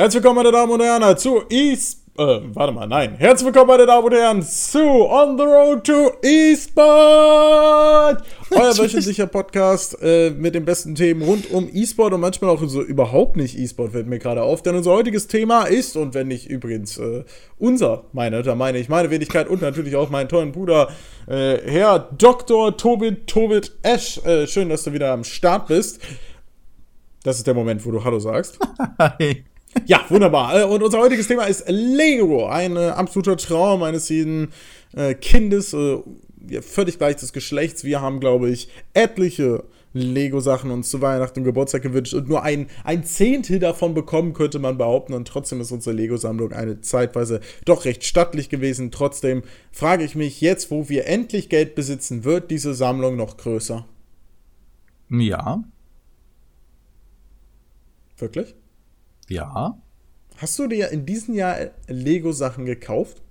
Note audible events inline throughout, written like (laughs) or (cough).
Herzlich willkommen, meine Damen und Herren, zu East. Äh, warte mal, nein. Herzlich willkommen, meine Damen und Herren, zu On the Road to E-Sport! (laughs) Euer wöchentlicher Podcast äh, mit den besten Themen rund um E-Sport und manchmal auch so überhaupt nicht E-Sport, fällt mir gerade auf. Denn unser heutiges Thema ist, und wenn nicht übrigens äh, unser, meine, da meine ich meine Wenigkeit und natürlich auch meinen tollen Bruder, äh, Herr Dr. Tobit Tobit Esch. Äh, schön, dass du wieder am Start bist. Das ist der Moment, wo du Hallo sagst. (laughs) Hi. Ja, wunderbar. Äh, und unser heutiges Thema ist Lego. Ein äh, absoluter Traum eines jeden äh, Kindes, äh, völlig gleich des Geschlechts. Wir haben, glaube ich, etliche Lego-Sachen uns zu Weihnachten und Geburtstag gewünscht und nur ein, ein Zehntel davon bekommen, könnte man behaupten. Und trotzdem ist unsere Lego-Sammlung eine zeitweise doch recht stattlich gewesen. Trotzdem frage ich mich, jetzt, wo wir endlich Geld besitzen, wird diese Sammlung noch größer? Ja. Wirklich? Ja. Hast du dir in diesem Jahr Lego-Sachen gekauft?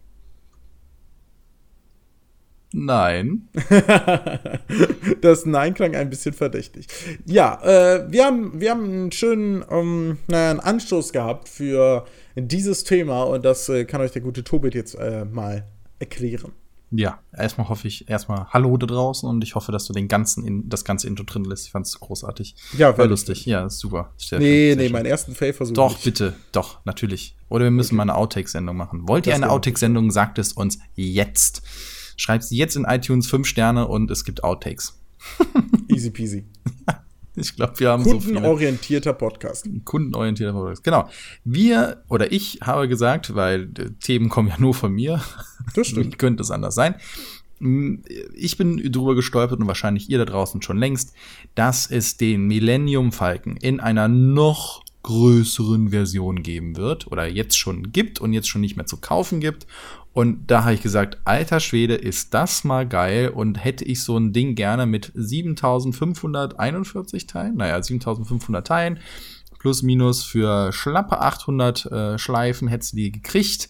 Nein. (laughs) das Nein klang ein bisschen verdächtig. Ja, äh, wir, haben, wir haben einen schönen ähm, naja, einen Anstoß gehabt für dieses Thema und das äh, kann euch der gute Tobit jetzt äh, mal erklären. Ja, erstmal hoffe ich, erstmal Hallo da draußen und ich hoffe, dass du den ganzen, in, das ganze Intro drin lässt. Ich fand es großartig. Ja, war lustig. Ja, ist super. Sehr nee, nee, meinen ersten Fail-Versuch. Doch, nicht. bitte, doch, natürlich. Oder wir müssen okay. mal eine Outtake-Sendung machen. Wollt ihr das eine Outtake-Sendung, sagt es uns jetzt. Schreibt sie jetzt in iTunes fünf Sterne und es gibt Outtakes. Easy peasy. (laughs) Ich glaube, wir haben Kundenorientierter so Podcast. Kundenorientierter Podcast. Genau. Wir oder ich habe gesagt, weil Themen kommen ja nur von mir. Das stimmt. Wie könnte es anders sein? Ich bin drüber gestolpert und wahrscheinlich ihr da draußen schon längst, dass es den Millennium Falken in einer noch größeren Version geben wird oder jetzt schon gibt und jetzt schon nicht mehr zu kaufen gibt und da habe ich gesagt, alter Schwede, ist das mal geil und hätte ich so ein Ding gerne mit 7541 Teilen, naja, 7500 Teilen, plus minus für schlappe 800 äh, Schleifen hättest du die gekriegt.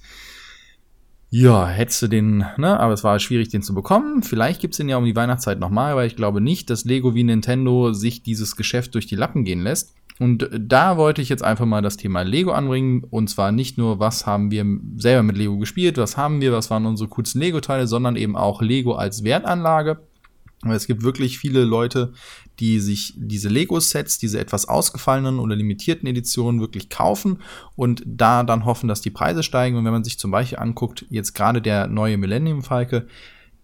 Ja, hättest du den, ne, aber es war schwierig, den zu bekommen. Vielleicht gibt's den ja um die Weihnachtszeit nochmal, weil ich glaube nicht, dass Lego wie Nintendo sich dieses Geschäft durch die Lappen gehen lässt. Und da wollte ich jetzt einfach mal das Thema Lego anbringen. Und zwar nicht nur, was haben wir selber mit Lego gespielt, was haben wir, was waren unsere coolsten Lego-Teile, sondern eben auch Lego als Wertanlage. Es gibt wirklich viele Leute, die sich diese Lego-Sets, diese etwas ausgefallenen oder limitierten Editionen wirklich kaufen und da dann hoffen, dass die Preise steigen. Und wenn man sich zum Beispiel anguckt, jetzt gerade der neue Millennium Falke,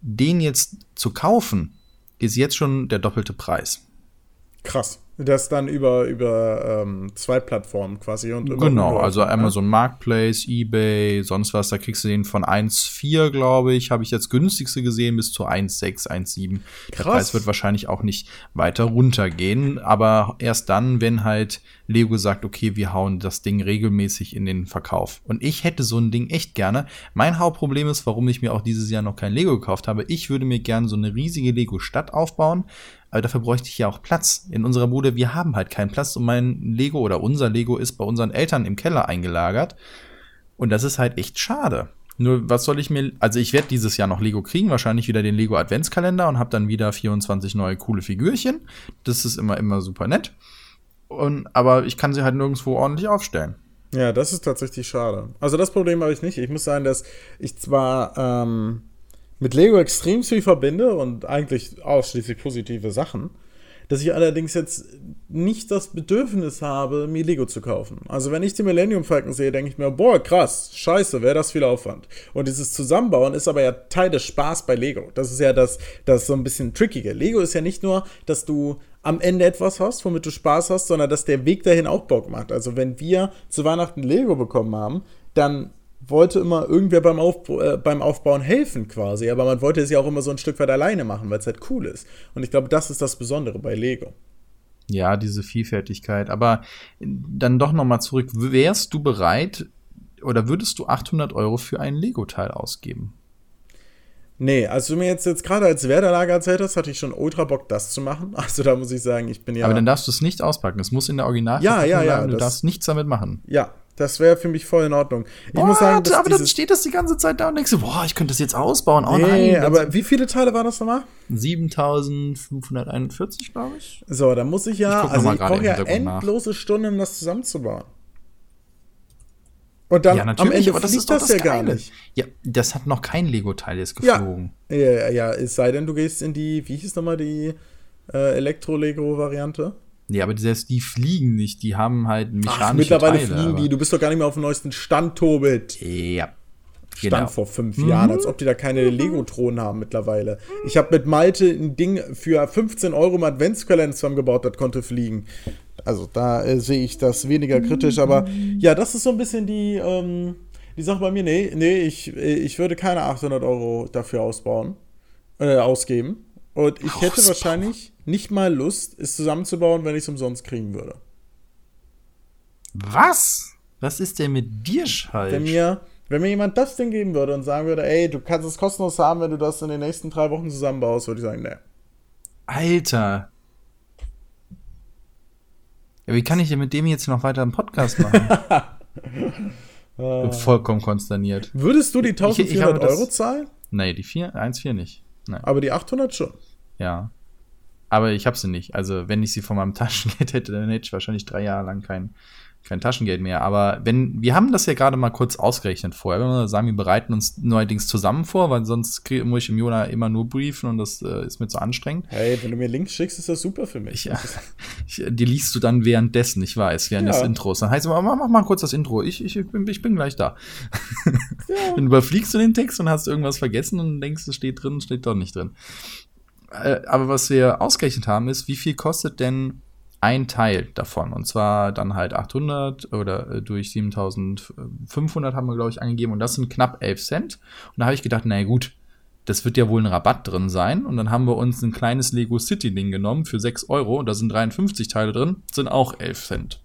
den jetzt zu kaufen, ist jetzt schon der doppelte Preis. Krass. Das dann über, über ähm, zwei Plattformen quasi. Und genau, also Amazon Marketplace, Ebay, sonst was. Da kriegst du den von 1,4, glaube ich, habe ich jetzt günstigste gesehen, bis zu 1,6, 1,7. Der Preis wird wahrscheinlich auch nicht weiter runtergehen, aber erst dann, wenn halt Lego sagt, okay, wir hauen das Ding regelmäßig in den Verkauf. Und ich hätte so ein Ding echt gerne. Mein Hauptproblem ist, warum ich mir auch dieses Jahr noch kein Lego gekauft habe. Ich würde mir gerne so eine riesige Lego-Stadt aufbauen aber dafür bräuchte ich ja auch Platz. In unserer Bude, wir haben halt keinen Platz und mein Lego oder unser Lego ist bei unseren Eltern im Keller eingelagert. Und das ist halt echt schade. Nur, was soll ich mir. Also, ich werde dieses Jahr noch Lego kriegen, wahrscheinlich wieder den Lego Adventskalender und habe dann wieder 24 neue coole Figürchen. Das ist immer, immer super nett. Und, aber ich kann sie halt nirgendwo ordentlich aufstellen. Ja, das ist tatsächlich schade. Also, das Problem habe ich nicht. Ich muss sagen, dass ich zwar. Ähm mit Lego extrem viel verbinde und eigentlich ausschließlich positive Sachen, dass ich allerdings jetzt nicht das Bedürfnis habe, mir Lego zu kaufen. Also wenn ich die Millennium Falcon sehe, denke ich mir, boah, krass, scheiße, wäre das viel Aufwand. Und dieses Zusammenbauen ist aber ja Teil des Spaß bei Lego. Das ist ja das, das so ein bisschen trickige. Lego ist ja nicht nur, dass du am Ende etwas hast, womit du Spaß hast, sondern dass der Weg dahin auch Bock macht. Also wenn wir zu Weihnachten Lego bekommen haben, dann wollte immer irgendwer beim, Auf, äh, beim Aufbauen helfen quasi, aber man wollte es ja auch immer so ein Stück weit alleine machen, weil es halt cool ist. Und ich glaube, das ist das Besondere bei Lego. Ja, diese Vielfältigkeit. Aber dann doch nochmal zurück. Wärst du bereit oder würdest du 800 Euro für ein Lego-Teil ausgeben? Nee, als du mir jetzt, jetzt gerade als Werderlager erzählt hast, hatte ich schon ultra Bock, das zu machen. (laughs) Also da muss ich sagen, ich bin ja. Aber dann darfst du es nicht auspacken. Es muss in der Original ja, ja, ja. Du darfst nichts damit machen. Ja, das wäre für mich voll in Ordnung. Ich muss sagen, aber dann steht das die ganze Zeit da und denkst du, boah, ich könnte das jetzt ausbauen. Oh nee, nein. aber wie viele Teile waren das nochmal? 7541, glaube ich. So, dann muss ich ja, ich also ich brauche ja endlose nach. Stunden, um das zusammenzubauen. Und dann ja, am Ende aber das fliegt ist doch das, ja gar nicht. Ja, das hat noch kein Lego-Teil jetzt Ja. geflogen. Ja, ja, es sei denn, du gehst in die, wie hieß nochmal die äh, Elektro-Lego-Variante? Ja. aber selbst die fliegen nicht, die haben halt mechanische Ach, mittlerweile Teile, fliegen die. Du bist doch gar nicht mehr auf dem neuesten Stand, Tobit. Ja. Stand Genau. vor fünf Jahren, als ob die da keine Lego-Thronen haben mittlerweile. Ich habe mit Malte ein Ding für 15 Euro im Adventskalender zusammengebaut, das konnte fliegen. Also da äh, sehe ich das weniger kritisch, aber ja, das ist so ein bisschen die, ähm, die Sache bei mir. Nee, nee, ich, äh, ich würde keine 800 Euro dafür ausbauen, äh, ausgeben. Und ich hätte wahrscheinlich nicht mal Lust, es zusammenzubauen, wenn ich es umsonst kriegen würde. Was? Was ist denn mit dir falsch? Wenn mir, wenn mir jemand das Ding geben würde und sagen würde, ey, du kannst es kostenlos haben, wenn du das in den nächsten drei Wochen zusammenbaust, würde ich sagen, nee. Alter. Ja, wie kann ich denn mit dem jetzt noch weiter einen Podcast machen? (laughs) Bin vollkommen konsterniert. Würdest du die ich habe 1400 das- Euro zahlen? Nee, die 4, 1,4 nicht. Nein. Aber die 800 schon. Ja. Aber ich habe sie nicht. Also, wenn ich sie von meinem (laughs) Taschengeld hätte, dann hätte ich wahrscheinlich drei Jahre lang kein, kein Taschengeld mehr. Aber wenn, wir haben das ja gerade mal kurz ausgerechnet vorher. Wenn wir sagen, wir bereiten uns neuerdings zusammen vor, weil sonst krieg- muss ich im Jona immer nur briefen und das äh, ist mir zu anstrengend. Hey, wenn du mir Links schickst, ist das super für mich. Ich, (laughs) ich, die liest du dann währenddessen, ich weiß, während Ja. des Intros. Dann heißt es immer, mach, mach mal kurz das Intro. Ich, ich, ich, bin, ich bin gleich da. (laughs) Dann überfliegst du den Text und hast irgendwas vergessen und denkst, es steht drin, steht doch nicht drin. Äh, aber was wir ausgerechnet haben, ist, wie viel kostet denn ein Teil davon? Und zwar dann halt 800 oder äh, durch 7500 haben wir, glaube ich, angegeben. Und das sind knapp 11 Cent. Und da habe ich gedacht, naja gut, das wird ja wohl ein Rabatt drin sein. Und dann haben wir uns ein kleines Lego City Ding genommen für 6 Euro. Da sind 53 Teile drin, sind auch 11 Cent.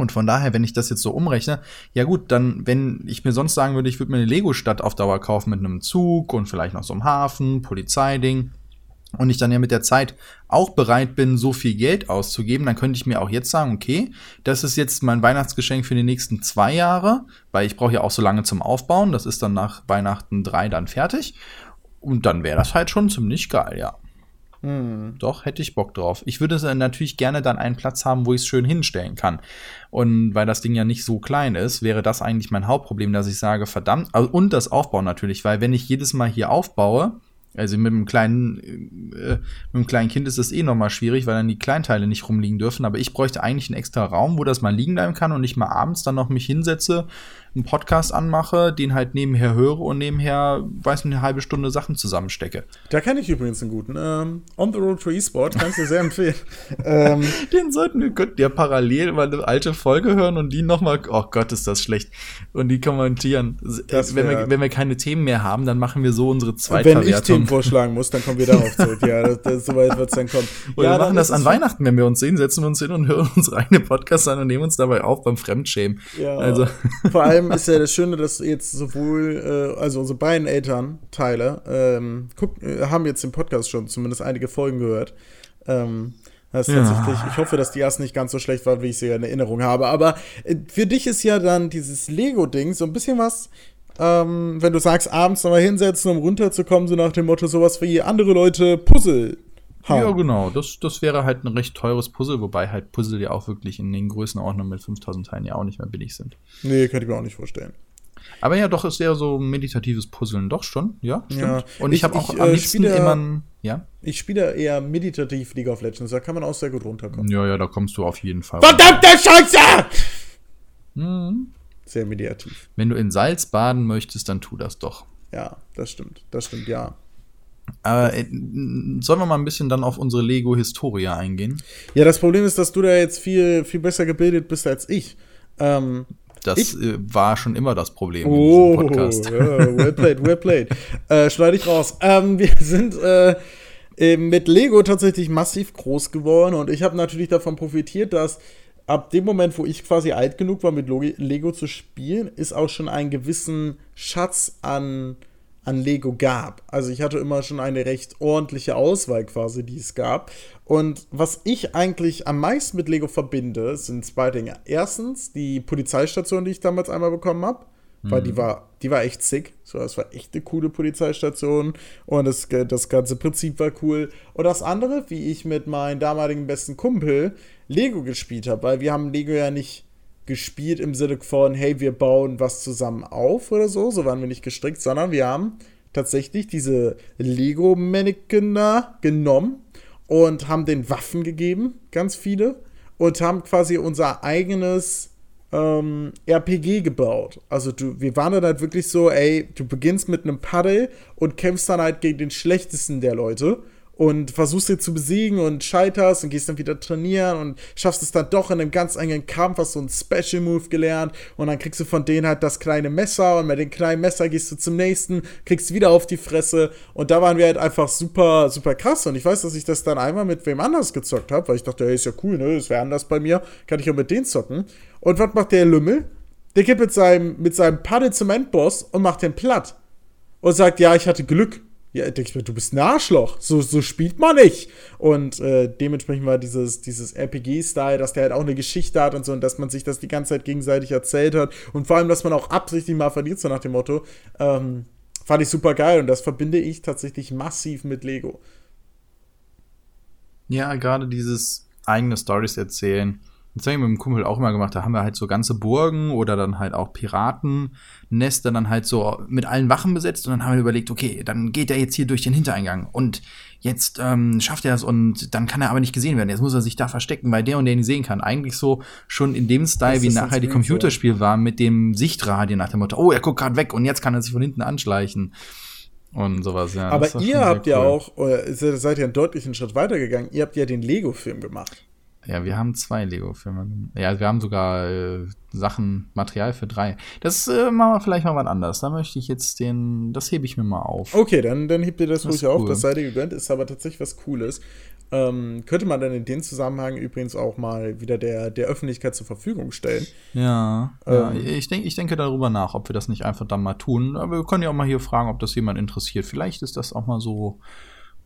Und von daher, wenn ich das jetzt so umrechne, ja gut, dann, wenn ich mir sonst sagen würde, ich würde mir eine Lego-Stadt auf Dauer kaufen mit einem Zug und vielleicht noch so einem Hafen, Polizeiding, und ich dann ja mit der Zeit auch bereit bin, so viel Geld auszugeben, dann könnte ich mir auch jetzt sagen, okay, das ist jetzt mein Weihnachtsgeschenk für die nächsten zwei Jahre, weil ich brauche ja auch so lange zum Aufbauen. Das ist dann nach Weihnachten drei dann fertig. Und dann wäre das halt schon ziemlich geil, ja. Doch, hätte ich Bock drauf. Ich würde äh, natürlich gerne dann einen Platz haben, wo ich es schön hinstellen kann. Und weil das Ding ja nicht so klein ist, wäre das eigentlich mein Hauptproblem, dass ich sage, verdammt, also, und das Aufbauen natürlich, weil wenn ich jedes Mal hier aufbaue, also mit einem kleinen, äh, mit einem kleinen Kind ist das eh nochmal schwierig, weil dann die Kleinteile nicht rumliegen dürfen. Aber ich bräuchte eigentlich einen extra Raum, wo das mal liegen bleiben kann und ich mal abends dann noch mich hinsetze, einen Podcast anmache, den halt nebenher höre und nebenher, weiß nicht, eine halbe Stunde Sachen zusammenstecke. Da kann ich übrigens einen guten. Ähm, On the Road to eSport kann ich dir sehr empfehlen. (laughs) ähm, Den sollten wir könnten ja parallel mal eine alte Folge hören und die nochmal, oh Gott, ist das schlecht. Und die kommentieren. Das wenn, wir, wenn wir keine Themen mehr haben, dann machen wir so unsere wenn ich. Themen vorschlagen muss, dann kommen wir darauf zurück. Ja, das, das, so weit wird es dann kommen. (laughs) Oder ja, wir machen das an Weihnachten, wenn wir uns sehen, setzen wir uns hin und (laughs) hören unsere eigene Podcasts an und nehmen uns dabei auf beim Fremdschämen. Ja, Also, vor allem ist ja das Schöne, dass jetzt sowohl, äh, also unsere beiden Elternteile, ähm, guck, äh, haben jetzt den Podcast schon zumindest einige Folgen gehört. Ähm, das ist Ja. tatsächlich, ich hoffe, dass die erste nicht ganz so schlecht war, wie ich sie ja in Erinnerung habe. Aber äh, für dich ist ja dann dieses Lego-Ding so ein bisschen was, ähm, wenn du sagst, abends nochmal hinsetzen, um runterzukommen, so nach dem Motto, sowas wie andere Leute Puzzle haben. ja, genau. Das, das wäre halt ein recht teures Puzzle, wobei halt Puzzle ja auch wirklich in den Größenordnungen mit 5000 Teilen ja auch nicht mehr billig sind. Nee, könnte ich mir auch nicht vorstellen. Aber ja, doch, ist eher so meditatives Puzzeln. Doch schon, ja, stimmt. Ja. Und ich, Ich- habe auch ich, am äh, liebsten spiele- immer ein, ja? Ich spiele eher meditativ League of Legends, da kann man auch sehr gut runterkommen. Ja, ja, da kommst du auf jeden Fall. Verdammte Scheiße! Mhm. Sehr mediativ. Wenn du in Salz baden möchtest, dann tu das doch. Ja, das stimmt. Das stimmt, ja. Aber äh, sollen wir mal ein bisschen dann auf unsere Lego-Historie eingehen? Ja, das Problem ist, dass du da jetzt viel, viel besser gebildet bist als ich. Ähm, Das Ich- äh, war schon immer das Problem in oh, diesem Podcast. ja, well played, well played. (laughs) äh, schneide ich raus. Ähm, (laughs) wir sind äh, äh, mit Lego tatsächlich massiv groß geworden und ich habe natürlich davon profitiert, dass ab dem Moment, wo ich quasi alt genug war, mit Lego zu spielen, es auch schon einen gewissen Schatz an, an Lego gab. Also ich hatte immer schon eine recht ordentliche Auswahl quasi, die es gab. Und was ich eigentlich am meisten mit Lego verbinde, sind zwei Dinge. Erstens die Polizeistation, die ich damals einmal bekommen habe. Weil die war, die war echt sick. So, das war echt eine coole Polizeistation. Und das, das ganze Prinzip war cool. Und das andere, wie ich mit meinem damaligen besten Kumpel Lego gespielt habe, weil wir haben Lego ja nicht gespielt im Sinne von, hey, wir bauen was zusammen auf oder so. So waren wir nicht gestrickt, sondern wir haben tatsächlich diese Lego-Mannequin da genommen und haben den Waffen gegeben, ganz viele, und haben quasi unser eigenes ähm, RPG gebaut. Also du, wir waren dann halt wirklich so, ey, du beginnst mit einem Paddel und kämpfst dann halt gegen den schlechtesten der Leute und versuchst ihn zu besiegen und scheiterst und gehst dann wieder trainieren und schaffst es dann doch in einem ganz engen Kampf, hast so einen Special Move gelernt und dann kriegst du von denen halt das kleine Messer und mit dem kleinen Messer gehst du zum nächsten, kriegst wieder auf die Fresse und da waren wir halt einfach super, super krass und ich weiß, dass ich das dann einmal mit wem anders gezockt habe, weil ich dachte, hey, ist ja cool, ne, das wäre anders bei mir, kann ich auch mit denen zocken. Und was macht der Lümmel? Der geht mit seinem, mit seinem Paddel zum Endboss und macht den platt und sagt, ja, ich hatte Glück. Ja, ich mir, du bist ein Arschloch. So, so spielt man nicht. Und äh, dementsprechend war dieses, dieses RPG-Style, dass der halt auch eine Geschichte hat und so und dass man sich das die ganze Zeit gegenseitig erzählt hat. Und vor allem, dass man auch absichtlich mal verliert, so nach dem Motto. Ähm, fand ich super geil und das verbinde ich tatsächlich massiv mit Lego. Ja, gerade dieses eigene Stories erzählen das haben wir mit dem Kumpel auch immer gemacht. Da haben wir halt so ganze Burgen oder dann halt auch Piratennester dann halt so mit allen Wachen besetzt und dann haben wir überlegt, okay, dann geht er jetzt hier durch den Hintereingang und jetzt ähm, schafft er es und dann kann er aber nicht gesehen werden. Jetzt muss er sich da verstecken, weil der und der ihn sehen kann. Eigentlich so schon in dem Style, wie nachher die Computerspiel war, mit dem Sichtradio nach dem Motto, oh, er guckt gerade weg und jetzt kann er sich von hinten anschleichen und sowas, ja. Aber ihr habt cool. ja auch, seid ja einen deutlichen Schritt weitergegangen, ihr habt ja den Lego-Film gemacht. Ja, wir haben zwei Lego-Filme. Ja, wir haben sogar äh, Sachen, Material für drei. Das äh, machen wir vielleicht mal was anders. Da möchte ich jetzt den, das hebe ich mir mal auf. Okay, dann, dann hebt ihr das, das ruhig cool. auf. Das ihr gegönnt, ist aber tatsächlich was Cooles. Ähm, könnte man dann in dem Zusammenhang übrigens auch mal wieder der, der Öffentlichkeit zur Verfügung stellen. Ja, ähm, ja. Ich, denk, ich denke darüber nach, ob wir das nicht einfach dann mal tun. Aber wir können ja auch mal hier fragen, ob das jemand interessiert. Vielleicht ist das auch mal so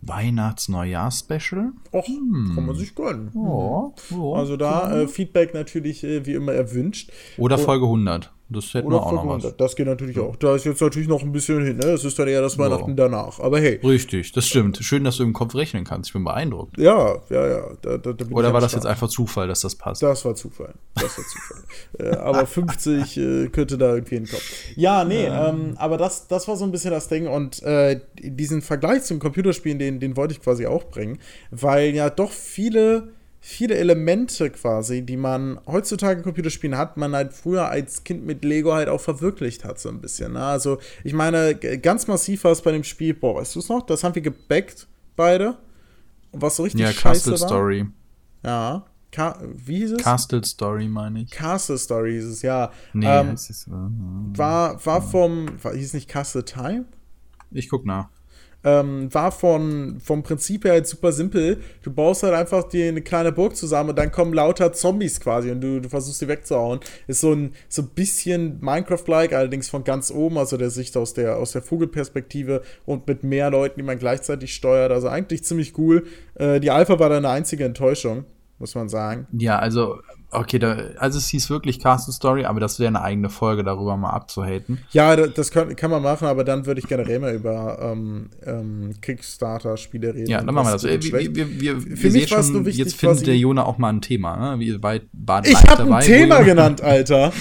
Weihnachts-Neujahr-Special. Och, hm. kann man sich gönnen. Oh, oh, also da äh, Feedback natürlich äh, wie immer erwünscht. Oder Folge 100. Das hätten wir auch noch was. Das geht natürlich auch. Da ist jetzt natürlich noch ein bisschen hin. Ne? Das ist dann eher das Weihnachten ja. danach. Aber hey. Richtig, das stimmt. Schön, dass du im Kopf rechnen kannst. Ich bin beeindruckt. Ja, ja, ja. Da, da, da Oder war das jetzt einfach Zufall, dass das passt? Das war Zufall. Das war Zufall. (laughs) äh, aber 50 äh, könnte da irgendwie hinkommen. Ja, nee, ähm, aber das, das war so ein bisschen das Ding. Und äh, diesen Vergleich zum Computerspielen, den, den wollte ich quasi auch bringen. Weil ja doch viele viele Elemente quasi, die man heutzutage in Computerspielen hat, man halt früher als Kind mit Lego halt auch verwirklicht hat, so ein bisschen. Ne? Also, ich meine, ganz massiv war es bei dem Spiel, boah, weißt du es noch? Das haben wir gebackt, beide. Was so richtig ja, scheiße Castle war. Story. Ja. Ka wie hieß es? Castle Story, meine ich. Castle Story hieß es, ja. Nee, ähm, es, uh, war, war vom, war, hieß nicht Castle Time? Ich guck nach. Ähm, war von, vom Prinzip her halt super simpel. Du baust halt einfach dir eine kleine Burg zusammen und dann kommen lauter Zombies quasi und du, du versuchst sie wegzuhauen. Ist so ein, so ein bisschen Minecraft-like, allerdings von ganz oben, also der Sicht aus der, aus der Vogelperspektive und mit mehr Leuten, die man gleichzeitig steuert. Also eigentlich ziemlich cool. Äh, die Alpha war dann eine einzige Enttäuschung, muss man sagen. Ja, also Okay, da, also es hieß wirklich Castle Story, aber das wäre eine eigene Folge, darüber mal abzuhaten. Ja, das kann, kann man machen, aber dann würde ich generell mal über ähm, ähm, Kickstarter-Spiele reden. Ja, dann machen wir das. Wir, wir, wir, Für mich war es nur wichtig, jetzt findet der Jona auch mal ein Thema. Ne? Wie weit war ich habe ein Thema (laughs) genannt, Alter.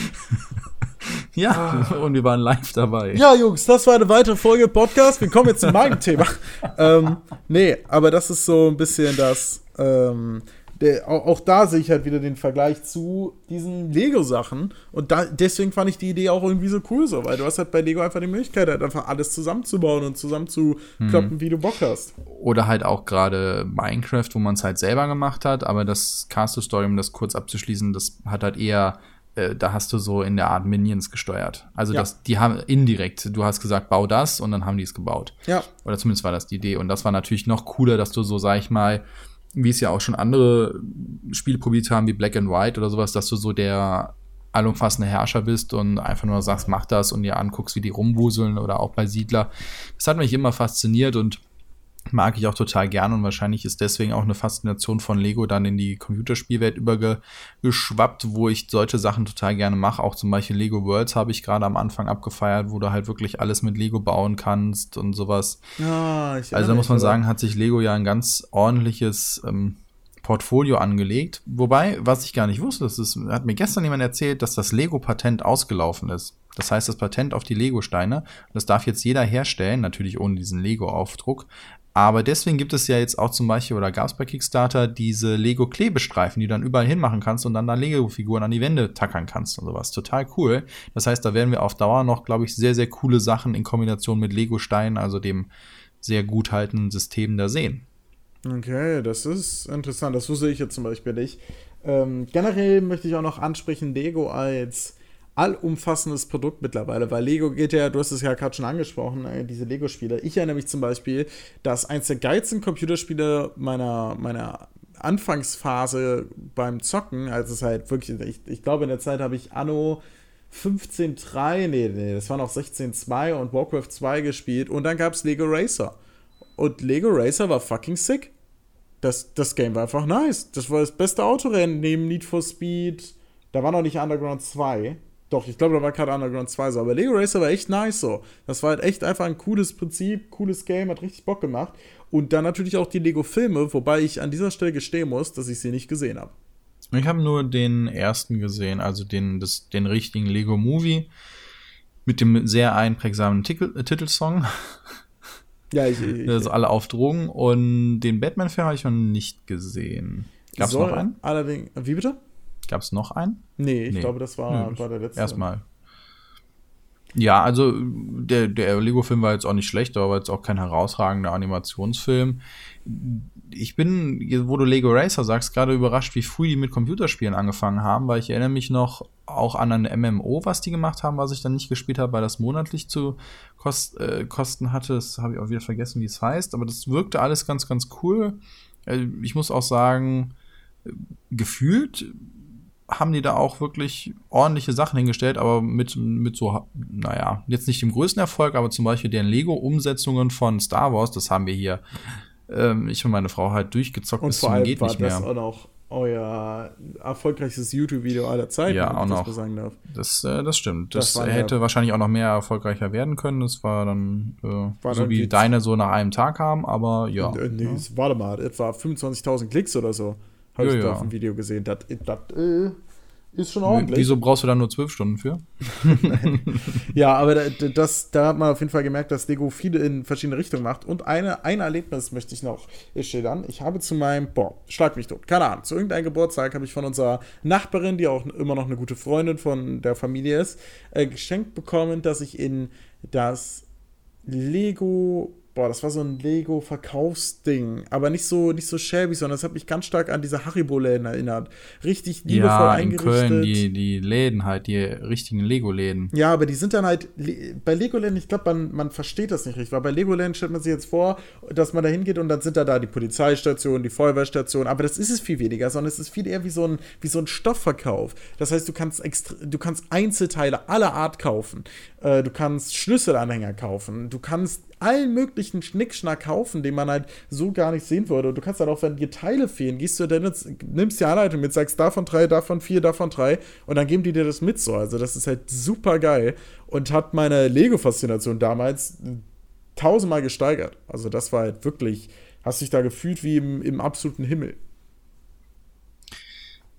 (laughs) ja, ah. und wir waren live dabei. Ja, Jungs, das war eine weitere Folge Podcast. Wir kommen jetzt zu meinem Thema. (laughs) ähm, nee, aber das ist so ein bisschen das. Ähm, der, auch, auch, da sehe ich halt wieder den Vergleich zu diesen Lego-Sachen. Und da, deswegen fand ich die Idee auch irgendwie so cool so, weil du hast halt bei Lego einfach die Möglichkeit, halt einfach alles zusammenzubauen und zusammenzukloppen, mhm. wie du Bock hast. Oder halt auch gerade Minecraft, wo man es halt selber gemacht hat, aber das Castle Story, um das kurz abzuschließen, das hat halt eher äh, da hast du so in der Art Minions gesteuert. Also ja. das, die haben indirekt, du hast gesagt, bau das und dann haben die es gebaut. Ja. Oder zumindest war das die Idee. Und das war natürlich noch cooler, dass du so, sag ich mal, wie es ja auch schon andere Spiele probiert haben, wie Black and White oder sowas, dass du so der allumfassende Herrscher bist und einfach nur sagst, mach das und dir anguckst, wie die rumwuseln oder auch bei Siedler. Das hat mich immer fasziniert und mag ich auch total gern und wahrscheinlich ist deswegen auch eine Faszination von Lego dann in die Computerspielwelt übergeschwappt, wo ich solche Sachen total gerne mache. Auch zum Beispiel Lego Worlds habe ich gerade am Anfang abgefeiert, wo du halt wirklich alles mit Lego bauen kannst und sowas. Ja, also da muss man sagen, hat sich Lego ja ein ganz ordentliches ähm, Portfolio angelegt. Wobei, was ich gar nicht wusste, das ist, hat mir gestern jemand erzählt, dass das Lego-Patent ausgelaufen ist. Das heißt, das Patent auf die Lego-Steine, das darf jetzt jeder herstellen, natürlich ohne diesen Lego-Aufdruck. Aber deswegen gibt es ja jetzt auch zum Beispiel, oder gab es bei Kickstarter, diese Lego-Klebestreifen, die du dann überall hinmachen kannst und dann da Lego-Figuren an die Wände tackern kannst und sowas. Total cool. Das heißt, da werden wir auf Dauer noch, glaube ich, sehr, sehr coole Sachen in Kombination mit Lego-Steinen, also dem sehr gut haltenden System da sehen. Okay, das ist interessant. Das wusste ich jetzt zum Beispiel nicht. Ähm, generell möchte ich auch noch ansprechen, Lego als allumfassendes Produkt mittlerweile, weil Lego geht ja, du hast es ja gerade schon angesprochen, äh, diese Lego-Spiele. Ich erinnere mich zum Beispiel, dass eins der geilsten Computerspiele meiner, meiner Anfangsphase beim Zocken, als es halt wirklich, ich, ich glaube in der Zeit habe ich Anno 15.3, nee, nee, das war noch 16.2 und Warcraft 2 gespielt und dann gab es Lego Racer. Und Lego Racer war fucking sick. Das, das Game war einfach nice. Das war das beste Autorennen neben Need for Speed. Da war noch nicht Underground 2. Doch, ich glaube, da war gerade Underground 2 so. Aber Lego Racer war echt nice so. Das war halt echt einfach ein cooles Prinzip, cooles Game, hat richtig Bock gemacht. Und dann natürlich auch die Lego-Filme, wobei ich an dieser Stelle gestehen muss, dass ich sie nicht gesehen habe. Ich habe nur den ersten gesehen, also den, das, den richtigen Lego-Movie mit dem sehr einprägsamen Titel, äh, Titelsong. Ja, ich, ich (laughs) Also alle auf Drogen. Und den Batman-Film habe ich noch nicht gesehen. Gab es noch einen? Allerdings, wie bitte? Gab es noch einen? Nee, ich nee. glaube, das war, nee, war der letzte. Erstmal. Ja, also der, der Lego-Film war jetzt auch nicht schlecht, aber jetzt auch kein herausragender Animationsfilm. Ich bin, wo du Lego Racer sagst, gerade überrascht, wie früh die mit Computerspielen angefangen haben, weil ich erinnere mich noch auch an ein MMO, was die gemacht haben, was ich dann nicht gespielt habe, weil das monatlich zu Kost, äh, Kosten hatte. Das habe ich auch wieder vergessen, wie es heißt, aber das wirkte alles ganz, ganz cool. Äh, ich muss auch sagen, äh, gefühlt haben die da auch wirklich ordentliche Sachen hingestellt, aber mit, mit so, naja, jetzt nicht dem größten Erfolg, aber zum Beispiel deren Lego-Umsetzungen von Star Wars, das haben wir hier, ähm, ich und meine Frau halt durchgezockt und bis zum geht nicht mehr. Das auch noch euer erfolgreichstes YouTube-Video aller Zeiten, ja, auch noch. Das, das, äh, das stimmt. Das, das hätte ja wahrscheinlich auch noch mehr erfolgreicher werden können. Das war dann äh, war so dann wie deine so nach einem Tag haben, aber ja. Äh, nee, ja. warte mal, etwa 25.000 Klicks oder so. Habe ja, ich ja. da auf dem Video gesehen. Das, das äh, ist schon ordentlich. Wieso brauchst du da nur zwölf Stunden für? (laughs) ja, aber das, da hat man auf jeden Fall gemerkt, dass Lego viele in verschiedene Richtungen macht. Und eine, ein Erlebnis möchte ich noch schildern. Ich habe zu meinem, boah, schlag mich tot, keine Ahnung, zu irgendeinem Geburtstag habe ich von unserer Nachbarin, die auch immer noch eine gute Freundin von der Familie ist, äh, geschenkt bekommen, dass ich in das Lego boah, das war so ein Lego-Verkaufsding, aber nicht so, nicht so shabby, sondern das hat mich ganz stark an diese Haribo-Läden erinnert. Richtig liebevoll ja, eingerichtet. In Köln, die, die Läden halt, die richtigen Lego-Läden. Ja, aber die sind dann halt, bei Lego-Läden, ich glaube, man, man versteht das nicht richtig, weil bei Lego-Läden stellt man sich jetzt vor, dass man da hingeht und dann sind da, da die Polizeistationen, die Feuerwehrstation, aber das ist es viel weniger, sondern es ist viel eher wie so ein, wie so ein Stoffverkauf. Das heißt, du kannst, extra, du kannst Einzelteile aller Art kaufen, äh, du kannst Schlüsselanhänger kaufen, du kannst allen möglichen Schnickschnack kaufen, den man halt so gar nicht sehen würde. Und du kannst dann auch, wenn dir Teile fehlen, gehst du dann nimmst die Anleitung mit, sagst davon drei, davon vier, davon drei und dann geben die dir das mit so. Also das ist halt super geil und hat meine Lego-Faszination damals tausendmal gesteigert. Also das war halt wirklich, hast dich da gefühlt wie im, im absoluten Himmel.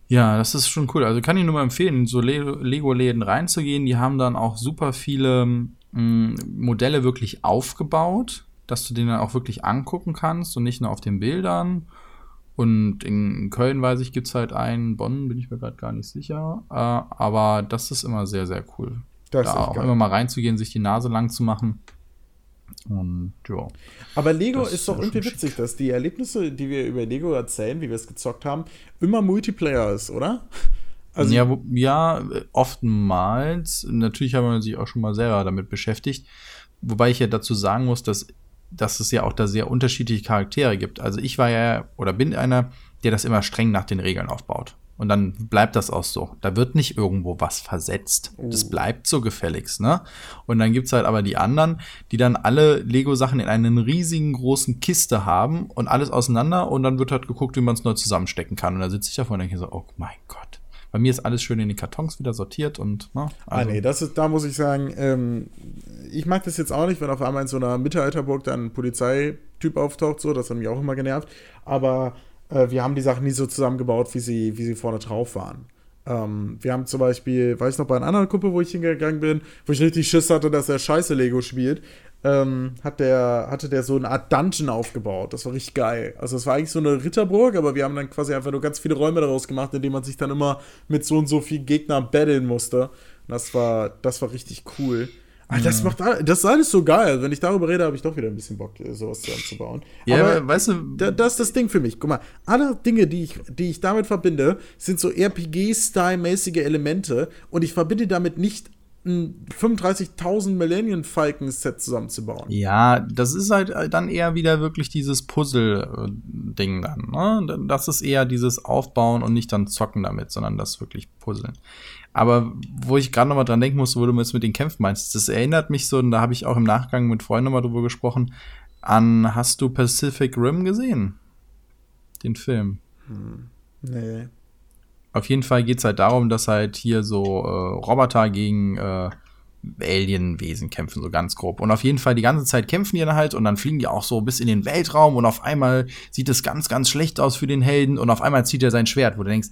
Ja, das ist schon cool. Also kann ich nur mal empfehlen, so Lego-Läden reinzugehen. Die haben dann auch super viele Modelle wirklich aufgebaut, dass du den dann auch wirklich angucken kannst und nicht nur auf den Bildern. Und in Köln, weiß ich, gibt es halt einen, Bonn bin ich mir gerade gar nicht sicher. Äh, aber das ist immer sehr, sehr cool. Das da auch geil. immer mal reinzugehen, sich die Nase lang zu machen. Und ja. Aber Lego ist, ist doch irgendwie witzig, dass die Erlebnisse, die wir über Lego erzählen, wie wir es gezockt haben, immer Multiplayer ist, oder? Also ja, wo, ja, oftmals. Natürlich haben wir sich auch schon mal selber damit beschäftigt. Wobei ich ja dazu sagen muss, dass, dass es ja auch da sehr unterschiedliche Charaktere gibt. Also ich war ja oder bin einer, der das immer streng nach den Regeln aufbaut. Und dann bleibt das auch so. Da wird nicht irgendwo was versetzt. Oh. Das bleibt so gefälligst, ne? Und dann gibt's halt aber die anderen, die dann alle Lego-Sachen in einen riesigen großen Kiste haben und alles auseinander und dann wird halt geguckt, wie man es neu zusammenstecken kann. Und da sitze ich davor und denke so, oh mein Gott. Bei mir ist alles schön in die Kartons wieder sortiert und, ne? Ah, also. Ah, nee, das ist, da muss ich sagen, ähm, ich mag das jetzt auch nicht, wenn auf einmal in so einer Mittelalterburg dann ein Polizeityp auftaucht, so, das hat mich auch immer genervt. Aber äh, wir haben die Sachen nie so zusammengebaut, wie sie, wie sie vorne drauf waren. Ähm, wir haben zum Beispiel, weiß ich noch, bei einer anderen Gruppe, wo ich hingegangen bin, wo ich richtig Schiss hatte, dass er scheiße Lego spielt, ähm, hat der, hatte der so eine Art Dungeon aufgebaut. Das war richtig geil. Also es war eigentlich so eine Ritterburg, aber wir haben dann quasi einfach nur ganz viele Räume daraus gemacht, in denen man sich dann immer mit so und so viel Gegnern battlen musste. Und das war, das war richtig cool. Ah, das macht das ist alles so geil. Wenn ich darüber rede, habe ich doch wieder ein bisschen Bock, sowas zusammenzubauen. Ja, aber weißt du, da, das ist das Ding für mich. Guck mal, alle Dinge, die ich, die ich damit verbinde, sind so RPG-Style-mäßige Elemente und ich verbinde damit nicht ein 35.000 Millennium Falcon Set zusammenzubauen. Ja, das ist halt dann eher wieder wirklich dieses Puzzle-Ding dann. Ne? Das ist eher dieses Aufbauen und nicht dann zocken damit, sondern das wirklich Puzzeln. Aber wo ich gerade noch mal dran denken muss, wo du jetzt mit den Kämpfen meinst, das erinnert mich so, und da habe ich auch im Nachgang mit Freunden mal drüber gesprochen, an, hast du Pacific Rim gesehen? Den Film. Hm, nee. Auf jeden Fall geht es halt darum, dass halt hier so äh, Roboter gegen äh, Alienwesen kämpfen, so ganz grob. Und auf jeden Fall die ganze Zeit kämpfen die dann halt und dann fliegen die auch so bis in den Weltraum und auf einmal sieht es ganz, ganz schlecht aus für den Helden und auf einmal zieht er sein Schwert, wo du denkst,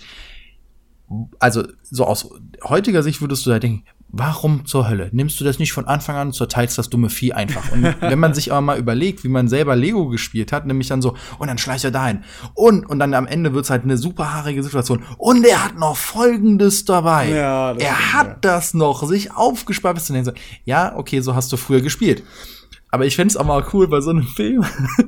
also so aus heutiger Sicht würdest du halt denken, warum zur Hölle? Nimmst du das nicht von Anfang an und zerteilst das dumme Vieh einfach? Und (laughs) wenn man sich aber mal überlegt, wie man selber Lego gespielt hat, nämlich dann so, und dann schleicht er dahin. Und, und dann am Ende wird's halt eine super haarige Situation. Und er hat noch Folgendes dabei. Ja, er hat ja. das noch sich aufgespart bis zu den Ja, okay, so hast du früher gespielt. Aber ich fände auch mal cool bei so einem Film.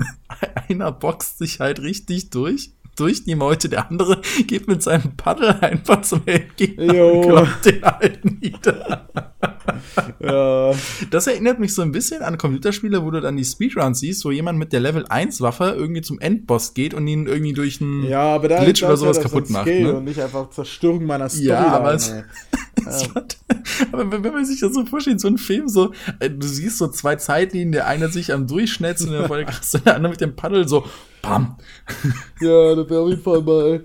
(laughs) Einer boxt sich halt richtig durch durch die Meute, der andere (laughs) geht mit seinem Paddel einfach zum Endgegner und den halt nieder. (laughs) ja. Das erinnert mich so ein bisschen an Computerspiele, wo du dann die Speedruns siehst, wo jemand mit der Level 1 Waffe irgendwie zum Endboss geht und ihn irgendwie durch einen ja, da, Glitch oder sowas kaputt macht. Ne? Und nicht einfach Zerstörung meiner Story. Ja, aber, es, ja. (laughs) aber wenn man sich das so vorstellt, so ein Film, so, äh, du siehst so zwei Zeitlinien, der eine sich am Durchschnetzen und (laughs) der andere mit dem Paddel so Bam. (laughs) Ja, das wäre auf jeden Fall mal.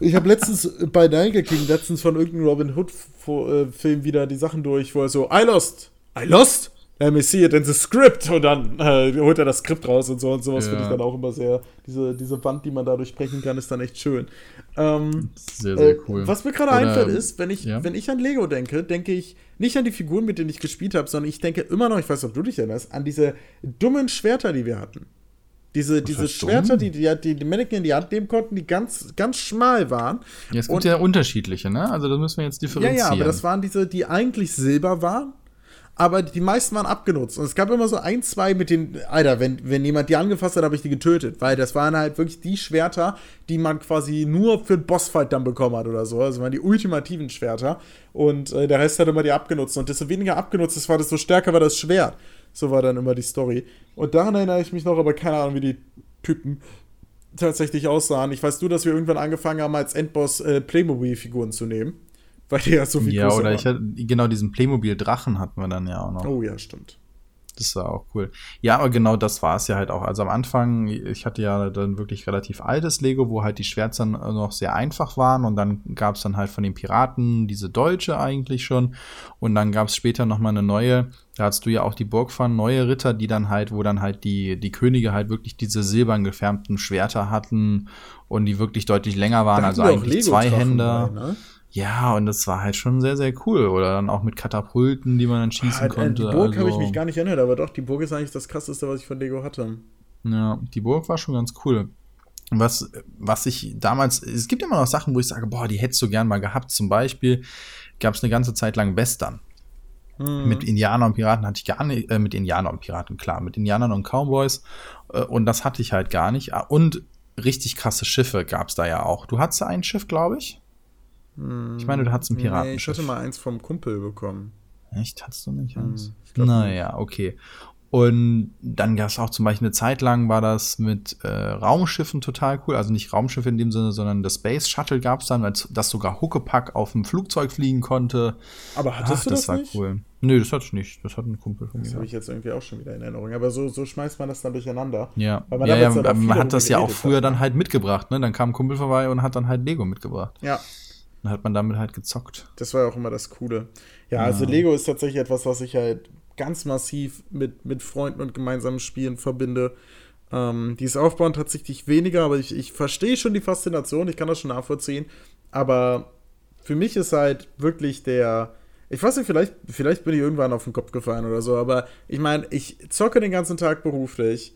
Ich habe letztens bei Niger King letztens von irgendeinem Robin Hood-Film wieder die Sachen durch, wo er so, I lost, I lost, let me see it in the script und dann äh, holt er das Skript raus und so und sowas ja. finde ich dann auch immer sehr, diese, diese Wand, die man da durchbrechen kann, ist dann echt schön. Ähm, sehr, sehr cool. Äh, was mir gerade einfällt ist, wenn ich, ja. wenn ich an Lego denke, denke ich nicht an die Figuren, mit denen ich gespielt habe, sondern ich denke immer noch, ich weiß nicht, ob du dich erinnerst, an diese dummen Schwerter, die wir hatten. Diese, diese Schwerter, die die, die die Mannequin in die Hand nehmen konnten, die ganz, ganz schmal waren. Ja, es gibt und, ja unterschiedliche, ne? Also da müssen wir jetzt differenzieren. Ja, ja, aber das waren diese, die eigentlich silber waren, aber die meisten waren abgenutzt. Und es gab immer so ein, zwei mit den, Alter, wenn, wenn jemand die angefasst hat, habe ich die getötet. Weil das waren halt wirklich die Schwerter, die man quasi nur für den Bossfight dann bekommen hat oder so. Also waren die ultimativen Schwerter. Und äh, der Rest hat immer die abgenutzt. Und desto weniger abgenutzt es war, desto stärker war das Schwert. So war dann immer die Story. Und daran erinnere ich mich noch, aber keine Ahnung, wie die Typen tatsächlich aussahen. Ich weiß nur, dass wir irgendwann angefangen haben, als Endboss äh, Playmobil-Figuren zu nehmen. Weil die ja so viel Ja, oder ich hatte, genau diesen Playmobil-Drachen hatten wir dann ja auch noch. Oh ja, stimmt. Das war auch cool. Ja, aber genau das war es ja halt auch. Also am Anfang, ich hatte ja dann wirklich relativ altes Lego, wo halt die Schwerter noch sehr einfach waren und dann gab es dann halt von den Piraten diese deutsche eigentlich schon und dann gab es später nochmal eine neue, da hast du ja auch die Burg von neue Ritter, die dann halt, wo dann halt die, die Könige halt wirklich diese silbern gefärbten Schwerter hatten und die wirklich deutlich länger waren, also eigentlich zwei Hände. Ne? Ja, und das war halt schon sehr, sehr cool. Oder dann auch mit Katapulten, die man dann schießen ah, konnte. Die Burg also, habe ich mich gar nicht erinnert, aber doch, die Burg ist eigentlich das krasseste, was ich von Lego hatte. Ja, die Burg war schon ganz cool. Was, was ich damals, es gibt immer noch Sachen, wo ich sage, boah, die hättest du gern mal gehabt. Zum Beispiel gab es eine ganze Zeit lang Western. Mhm. Mit Indianern und Piraten hatte ich gar nicht, äh, mit Indianern und Piraten, klar, mit Indianern und Cowboys. Äh, und das hatte ich halt gar nicht. Und richtig krasse Schiffe gab es da ja auch. Du hattest ein Schiff, glaube ich. Ich meine, du hattest ein Piraten. Nee, ich hatte mal eins vom Kumpel bekommen. Echt? Hattest du nicht eins? Hm, naja, okay. Und dann gab es auch zum Beispiel eine Zeit lang, war das mit äh, Raumschiffen total cool. Also nicht Raumschiffe in dem Sinne, sondern das Space Shuttle gab es dann, das sogar Huckepack auf dem Flugzeug fliegen konnte. Aber hattest Ach, du das, das war nicht? cool. Nö, das hatte ich nicht. Das hat ein Kumpel von mir. Das habe ich jetzt irgendwie auch schon wieder in Erinnerung. Aber so, so schmeißt man das dann durcheinander. Ja, man, ja, ja, man hat das ja auch früher hat, dann halt mitgebracht. Ne? Dann kam ein Kumpel vorbei und hat dann halt Lego mitgebracht. Ja, dann hat man damit halt gezockt. Das war ja auch immer das Coole. Ja, ja, also Lego ist tatsächlich etwas, was ich halt ganz massiv mit, mit Freunden und gemeinsamen Spielen verbinde. Ähm, dieses Aufbauen tatsächlich weniger, aber ich, ich verstehe schon die Faszination, ich kann das schon nachvollziehen. Aber für mich ist halt wirklich der. Ich weiß nicht, vielleicht, vielleicht bin ich irgendwann auf den Kopf gefallen oder so, aber ich meine, ich zocke den ganzen Tag beruflich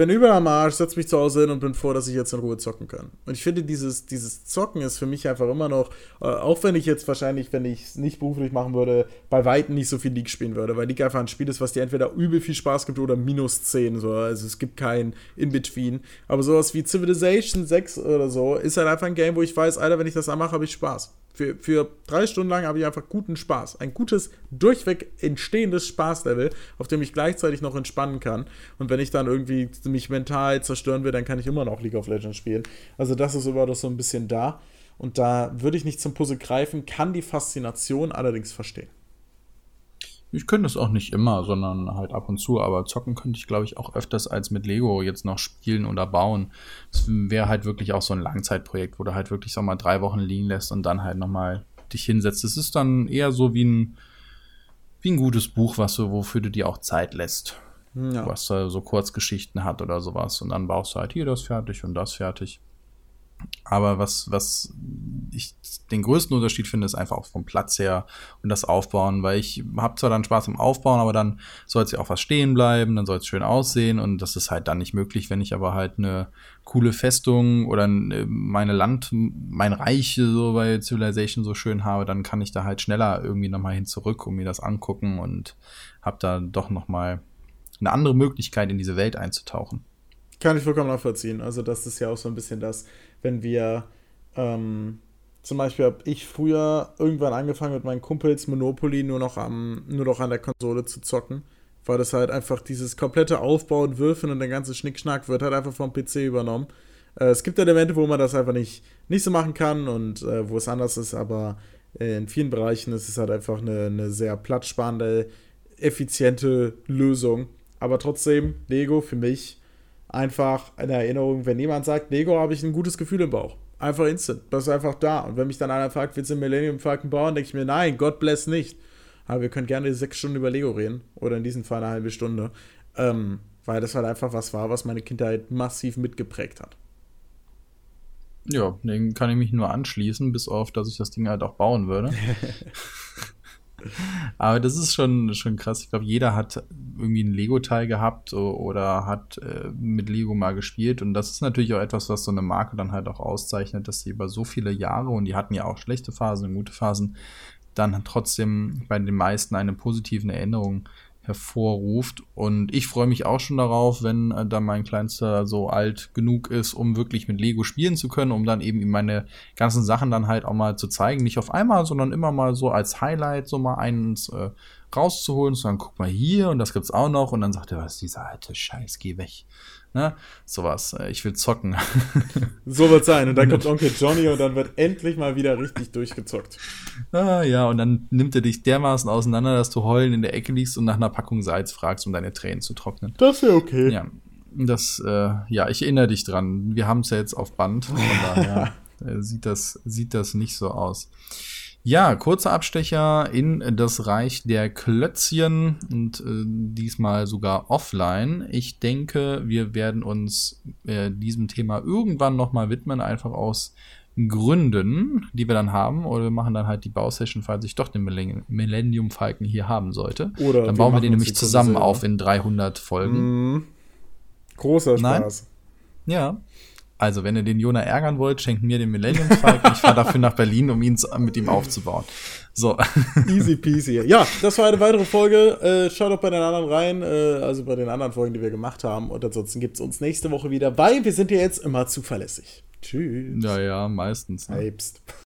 bin über am Arsch, setze mich zu Hause hin und bin froh, dass ich jetzt in Ruhe zocken kann. Und ich finde, dieses, dieses Zocken ist für mich einfach immer noch, äh, auch wenn ich jetzt wahrscheinlich, wenn ich es nicht beruflich machen würde, bei Weitem nicht so viel League spielen würde, weil League einfach ein Spiel ist, was dir entweder übel viel Spaß gibt oder minus 10. So. Also es gibt kein In-Between. Aber sowas wie Civilization 6 oder so ist halt einfach ein Game, wo ich weiß, Alter, wenn ich das anmache, habe ich Spaß. Für, für drei Stunden lang habe ich einfach guten Spaß. Ein gutes, durchweg entstehendes Spaßlevel, auf dem ich gleichzeitig noch entspannen kann. Und wenn ich dann irgendwie mich mental zerstören will, dann kann ich immer noch League of Legends spielen. Also das ist doch so ein bisschen da. Und da würde ich nicht zum Puzzle greifen, kann die Faszination allerdings verstehen. Ich könnte es auch nicht immer, sondern halt ab und zu, aber zocken könnte ich, glaube ich, auch öfters als mit Lego jetzt noch spielen oder bauen. Es wäre halt wirklich auch so ein Langzeitprojekt, wo du halt wirklich so mal drei Wochen liegen lässt und dann halt nochmal dich hinsetzt. Es ist dann eher so wie ein, wie ein gutes Buch, was du, wofür du dir auch Zeit lässt. Ja. Was so Kurzgeschichten hat oder sowas. Und dann baust du halt hier das fertig und das fertig. Aber was, was ich den größten Unterschied finde, ist einfach auch vom Platz her und das Aufbauen, weil ich habe zwar dann Spaß im Aufbauen, aber dann soll es ja auch was stehen bleiben, dann soll es schön aussehen und das ist halt dann nicht möglich, wenn ich aber halt eine coole Festung oder meine Land, mein Reich so bei Civilization so schön habe, dann kann ich da halt schneller irgendwie nochmal hin zurück und mir das angucken und habe da doch nochmal eine andere Möglichkeit in diese Welt einzutauchen. Kann ich vollkommen nachvollziehen. Also das ist ja auch so ein bisschen das, wenn wir ähm, zum Beispiel habe ich früher irgendwann angefangen mit meinen Kumpels Monopoly nur noch am, nur noch an der Konsole zu zocken. Weil das halt einfach dieses komplette Aufbauen, Würfeln und der ganze Schnickschnack wird halt einfach vom PC übernommen. Äh, es gibt Elemente, wo man das einfach nicht, nicht so machen kann und äh, wo es anders ist, aber in vielen Bereichen ist es halt einfach eine, eine sehr platzsparende, effiziente Lösung. Aber trotzdem, Lego für mich einfach eine Erinnerung, wenn jemand sagt, Lego, habe ich ein gutes Gefühl im Bauch. Einfach instant. Das ist einfach da. Und wenn mich dann einer fragt, willst du einen Millennium Falcon bauen, denke ich mir, nein, God bless nicht. Aber wir können gerne sechs Stunden über Lego reden. Oder in diesem Fall eine halbe Stunde. Ähm, weil das halt einfach was war, was meine Kindheit massiv mitgeprägt hat. Ja, den kann ich mich nur anschließen, bis auf, dass ich das Ding halt auch bauen würde. (laughs) Aber das ist schon, schon krass. Ich glaube, jeder hat irgendwie ein Lego-Teil gehabt oder hat äh, mit Lego mal gespielt. Und das ist natürlich auch etwas, was so eine Marke dann halt auch auszeichnet, dass sie über so viele Jahre, und die hatten ja auch schlechte Phasen und gute Phasen, dann trotzdem bei den meisten eine positive Erinnerung hervorruft. Und ich freue mich auch schon darauf, wenn äh, dann mein Kleinster so alt genug ist, um wirklich mit Lego spielen zu können, um dann eben meine ganzen Sachen dann halt auch mal zu zeigen. Nicht auf einmal, sondern immer mal so als Highlight so mal eins äh, rauszuholen, zu sagen, guck mal hier und das gibt's auch noch. Und dann sagt er, was ist dieser alte Scheiß, geh weg. Ne? Sowas. Äh, ich will zocken. (laughs) so wird sein. Und dann (laughs) kommt Onkel Johnny und dann wird endlich mal wieder richtig durchgezockt. Ah, ja, und dann nimmt er dich dermaßen auseinander, dass du heulen in der Ecke liegst und nach einer Packung Salz fragst, um deine Tränen zu trocknen. Das wäre okay. Ja. Das, äh, ja, ich erinnere dich dran. Wir haben es ja jetzt auf Band. Von daher (laughs) äh, sieht, das, sieht das nicht so aus. Ja, kurzer Abstecher in das Reich der Klötzchen und äh, diesmal sogar offline. Ich denke, wir werden uns äh, diesem Thema irgendwann nochmal widmen, einfach aus Gründen, die wir dann haben. Oder wir machen dann halt die Bausession, falls ich doch den Millennium Falken hier haben sollte. Oder dann bauen wir den nämlich zusammen auf in 300 Folgen. Mm, großer Spaß. Nein? Ja. Also, wenn ihr den Jona ärgern wollt, schenkt mir den Millennium Falcon. Ich fahre dafür nach Berlin, um ihn mit ihm aufzubauen. So. (laughs) Easy peasy. Ja, das war eine weitere Folge. Äh, schaut doch bei den anderen rein, äh, also bei den anderen Folgen, die wir gemacht haben. Und ansonsten gibt es uns nächste Woche wieder, weil wir sind ja jetzt immer zuverlässig. Tschüss. Ja, ja, meistens. Ne? Selbst.